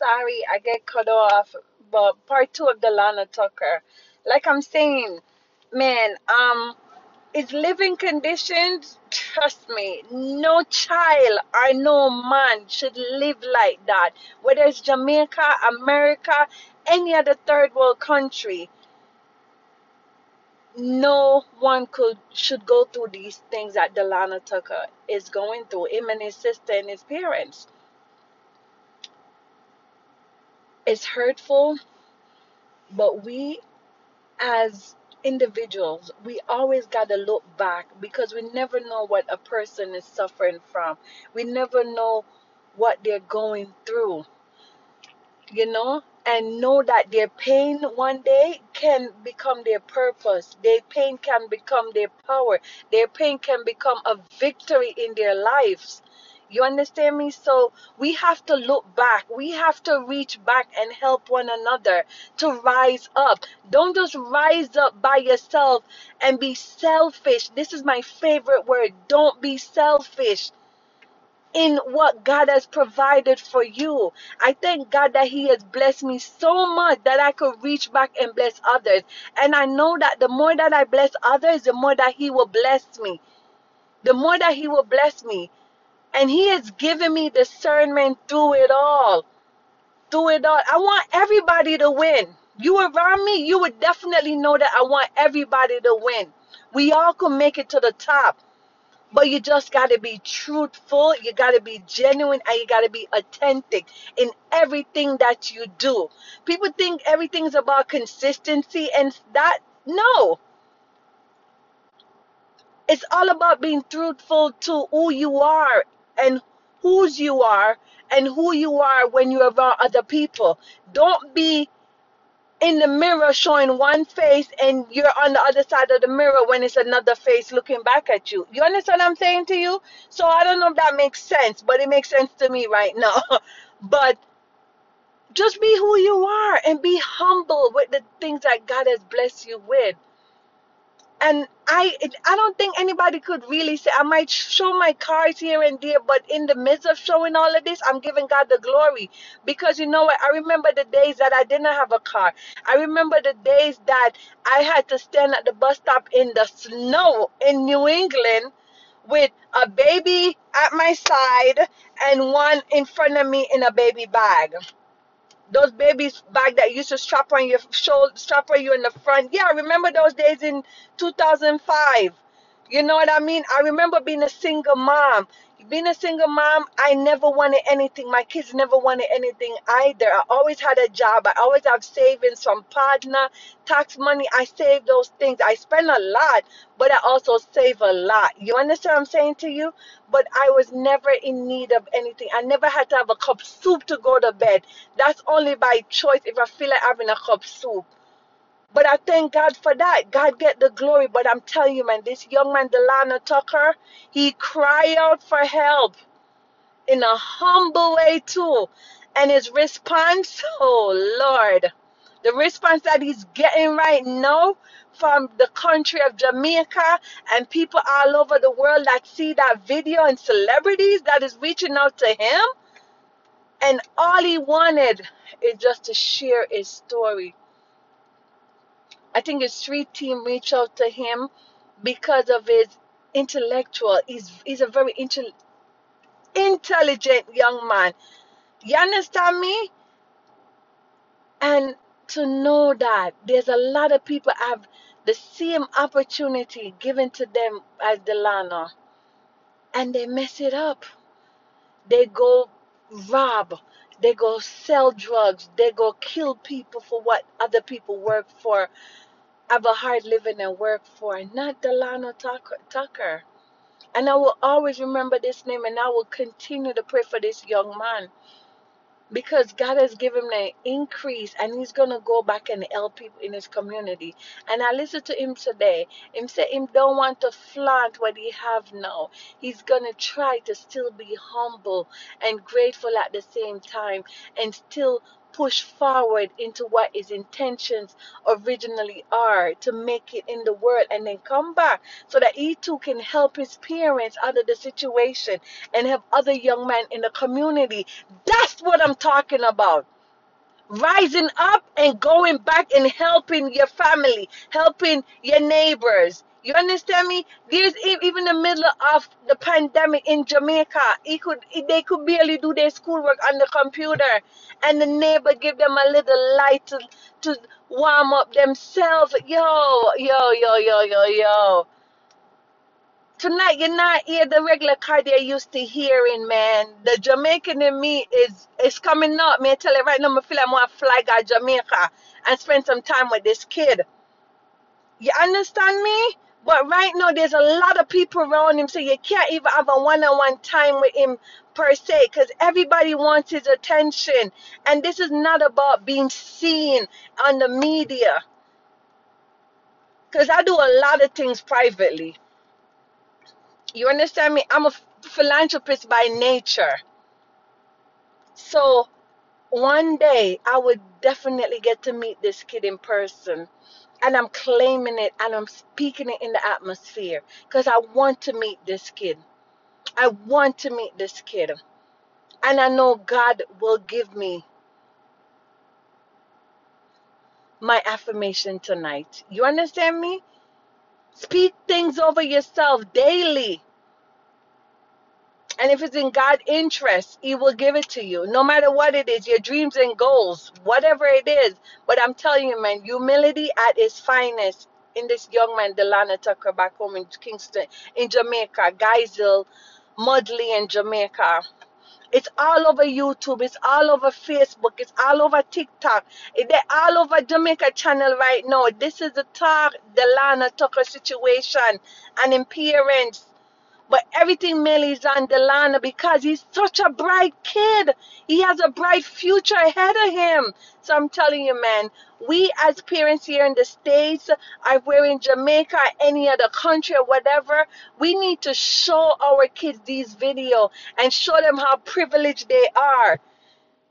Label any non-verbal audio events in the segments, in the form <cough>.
sorry I get cut off, but part two of Delano Tucker. Like I'm saying, man, um, it's living conditions. Trust me, no child or no man should live like that. Whether it's Jamaica, America, any other third world country, no one could should go through these things that Delano Tucker is going through. Him and his sister and his parents. It's hurtful, but we as individuals, we always got to look back because we never know what a person is suffering from. We never know what they're going through, you know? And know that their pain one day can become their purpose. Their pain can become their power. Their pain can become a victory in their lives. You understand me? So we have to look back. We have to reach back and help one another to rise up. Don't just rise up by yourself and be selfish. This is my favorite word. Don't be selfish in what God has provided for you. I thank God that He has blessed me so much that I could reach back and bless others. And I know that the more that I bless others, the more that He will bless me. The more that He will bless me. And he has given me discernment through it all. Through it all. I want everybody to win. You around me, you would definitely know that I want everybody to win. We all can make it to the top. But you just got to be truthful, you got to be genuine, and you got to be authentic in everything that you do. People think everything's about consistency, and that, no. It's all about being truthful to who you are and whose you are and who you are when you're around other people. Don't be in the mirror showing one face and you're on the other side of the mirror when it's another face looking back at you. You understand what I'm saying to you? So I don't know if that makes sense, but it makes sense to me right now. <laughs> but just be who you are and be humble with the things that God has blessed you with and I I don't think anybody could really say I might show my cards here and there, but in the midst of showing all of this, I'm giving God the glory because you know what? I remember the days that I didn't have a car. I remember the days that I had to stand at the bus stop in the snow in New England with a baby at my side and one in front of me in a baby bag those babies bag that used to strap on your shoulder, strap on you in the front. Yeah, I remember those days in 2005. You know what I mean? I remember being a single mom. Being a single mom, I never wanted anything. My kids never wanted anything either. I always had a job. I always have savings from partner, tax money. I save those things. I spend a lot, but I also save a lot. You understand what I'm saying to you? But I was never in need of anything. I never had to have a cup soup to go to bed. That's only by choice if I feel like having a cup soup. But I thank God for that. God get the glory. But I'm telling you, man, this young man, Delano Tucker, he cried out for help in a humble way too. And his response, <laughs> oh Lord, the response that he's getting right now from the country of Jamaica and people all over the world that see that video and celebrities that is reaching out to him. And all he wanted is just to share his story I think his street team reached out to him because of his intellectual. He's he's a very intel, intelligent young man. You understand me? And to know that there's a lot of people have the same opportunity given to them as Delano, and they mess it up. They go rob. They go sell drugs. They go kill people for what other people work for have a hard living and work for, not Delano Tucker. Tucker. And I will always remember this name and I will continue to pray for this young man because God has given him an increase and he's to go back and help people in his community. And I listened to him today. Him say him don't want to flaunt what he have now. He's to try to still be humble and grateful at the same time and still push forward into what his intentions originally are to make it in the world and then come back so that he too can help his parents out of the situation and have other young men in the community. That's what I'm talking about. rising up and going back and helping your family, helping your neighbors. You understand me? There's even the middle of the pandemic in Jamaica, he could they could barely do their schoolwork on the computer, and the neighbor give them a little light to, to warm up themselves. Yo, yo, yo, yo, yo, yo. Tonight you're not hear the regular car they're used to hearing, man. The Jamaican in me is is coming up. Man, tell you right now, I feel like I want to fly out Jamaica and spend some time with this kid. You understand me? But right now, there's a lot of people around him, so you can't even have a one-on-one time with him per se, because everybody wants his attention. And this is not about being seen on the media, because I do a lot of things privately. You understand me? I'm a philanthropist by nature. So one day I would definitely get to meet this kid in person. And I'm claiming it and I'm speaking it in the atmosphere because I want to meet this kid. I want to meet this kid. And I know God will give me my affirmation tonight. You understand me? Speak things over yourself daily. And if it's in God's interest, He will give it to you. No matter what it is, your dreams and goals, whatever it is. But I'm telling you, man, humility at its finest in this young man, Delano Tucker, back home in Kingston, in Jamaica, Geisel, Mudley in Jamaica. It's all over YouTube. It's all over Facebook. It's all over TikTok. They're all over Jamaica channel right now. This is the talk, Delano Tucker situation and in but everything mainly is on Delano because he's such a bright kid. He has a bright future ahead of him. So I'm telling you, man, we as parents here in the States, or we're in Jamaica, any other country or whatever, we need to show our kids these videos and show them how privileged they are.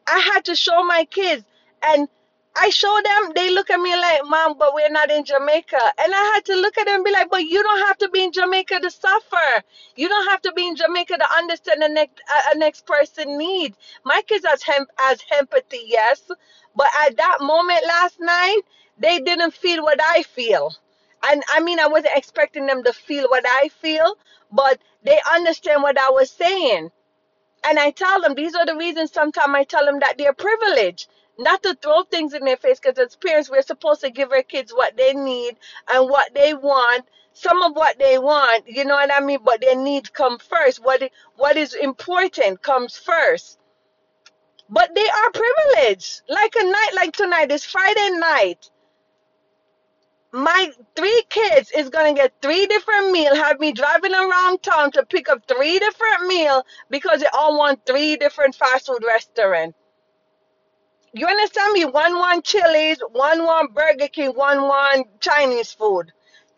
I had to show my kids and I show them, they look at me like, Mom, but we're not in Jamaica. And I had to look at them and be like, But you don't have to be in Jamaica to suffer. You don't have to be in Jamaica to understand the next, a, a next person needs. My kids has, hem- has empathy, yes. But at that moment last night, they didn't feel what I feel. And I mean, I wasn't expecting them to feel what I feel, but they understand what I was saying. And I tell them these are the reasons sometimes I tell them that they're privileged. Not to throw things in their face because as parents, we're supposed to give our kids what they need and what they want. Some of what they want, you know what I mean? But their needs come first. What, what is important comes first. But they are privileged. Like a night like tonight, it's Friday night. My three kids is gonna get three different meal. Have me driving around town to pick up three different meal because they all want three different fast food restaurants. You understand me? One one Chili's, one one Burger King, one one Chinese food.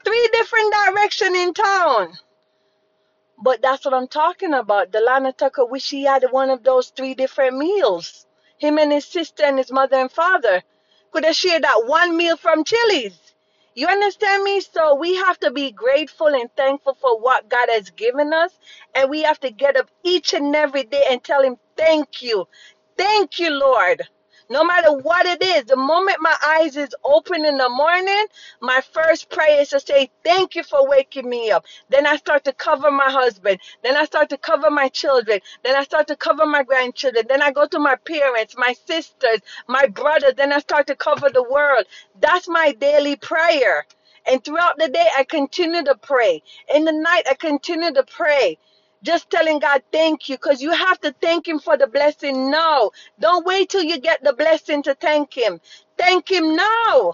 Three different direction in town. But that's what I'm talking about. Delano Tucker wish he had one of those three different meals. Him and his sister and his mother and father could have shared that one meal from Chili's. You understand me? So we have to be grateful and thankful for what God has given us. And we have to get up each and every day and tell Him, Thank you. Thank you, Lord. No matter what it is, the moment my eyes is open in the morning, my first prayer is to say, Thank you for waking me up. Then I start to cover my husband. Then I start to cover my children. Then I start to cover my grandchildren. Then I go to my parents, my sisters, my brothers. Then I start to cover the world. That's my daily prayer. And throughout the day, I continue to pray. In the night, I continue to pray. Just telling God thank you because you have to thank Him for the blessing now. Don't wait till you get the blessing to thank Him. Thank Him now.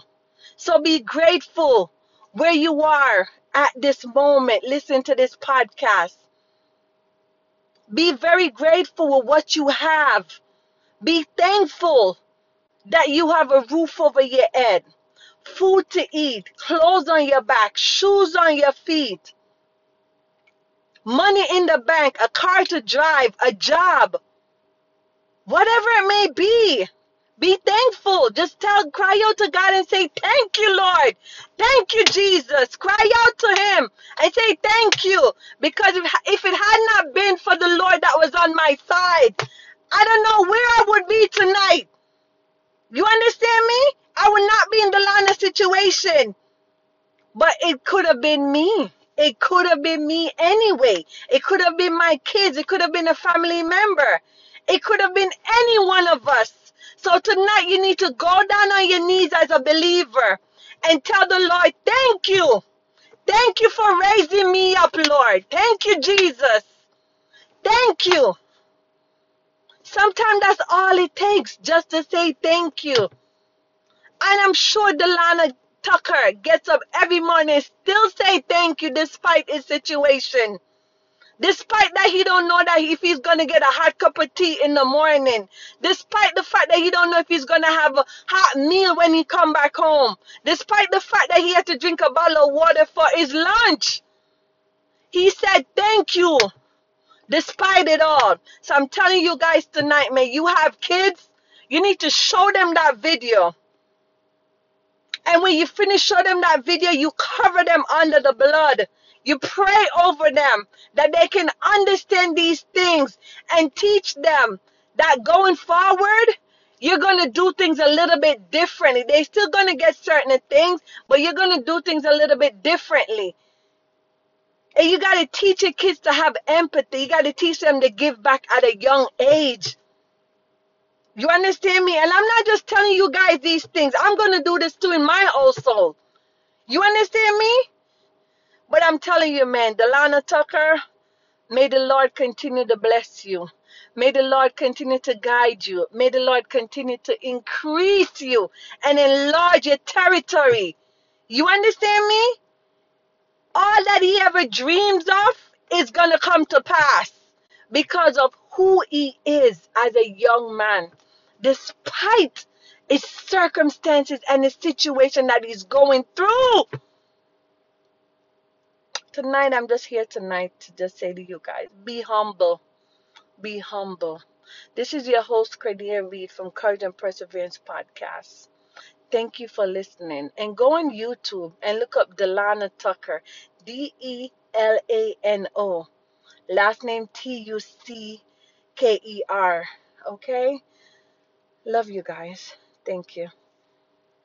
So be grateful where you are at this moment. Listen to this podcast. Be very grateful with what you have. Be thankful that you have a roof over your head, food to eat, clothes on your back, shoes on your feet, money in the bank, a car to drive, a job, whatever it may be. Be thankful. Just tell, cry out to God and say, Thank you, Lord. Thank you, Jesus. Cry out to Him and say, Thank you. Because if, if it had not been for the Lord that was on my side, I don't know where I would be tonight. You understand me? I would not be in Delano situation. But it could have been me. It could have been me anyway. It could have been my kids. It could have been a family member. It could have been any one of us. So tonight you need to go down on your knees as a believer and tell the Lord, thank you. Thank you for raising me up, Lord. Thank you, Jesus. Thank you. Sometimes that's all it takes just to say thank you. And I'm sure Delano Tucker gets up every morning still say thank you despite his situation. Despite that he don't know that if he's gonna get a hot cup of tea in the morning. Despite the fact that he don't know if he's gonna have a hot meal when he come back home. Despite the fact that he had to drink a bottle of water for his lunch. He said thank you. Despite it all. So I'm telling you guys tonight, man, you have kids, you need to show them that video. And when you finish showing them that video, you cover them under the blood. You pray over them that they can understand these things and teach them that going forward, you're going to do things a little bit differently. They're still going to get certain things, but you're going to do things a little bit differently. And you got to teach your kids to have empathy. You got to teach them to give back at a young age. You understand me? And I'm not just telling you guys these things. I'm going to do this too in my soul You understand me? But I'm telling you, man, Delano Tucker, may the Lord continue to bless you. May the Lord continue to guide you. May the Lord continue to increase you and enlarge your territory. You understand me? All that he ever dreams of is going to come to pass because of who he is as a young man, despite his circumstances and the situation that he's going through. Tonight, I'm just here tonight to just say to you guys be humble. Be humble. This is your host, Cordea Reid from Courage and Perseverance Podcast. Thank you for listening. And go on YouTube and look up Delano Tucker, D E L A N O. Last name T U C K E R. Okay? Love you guys. Thank you.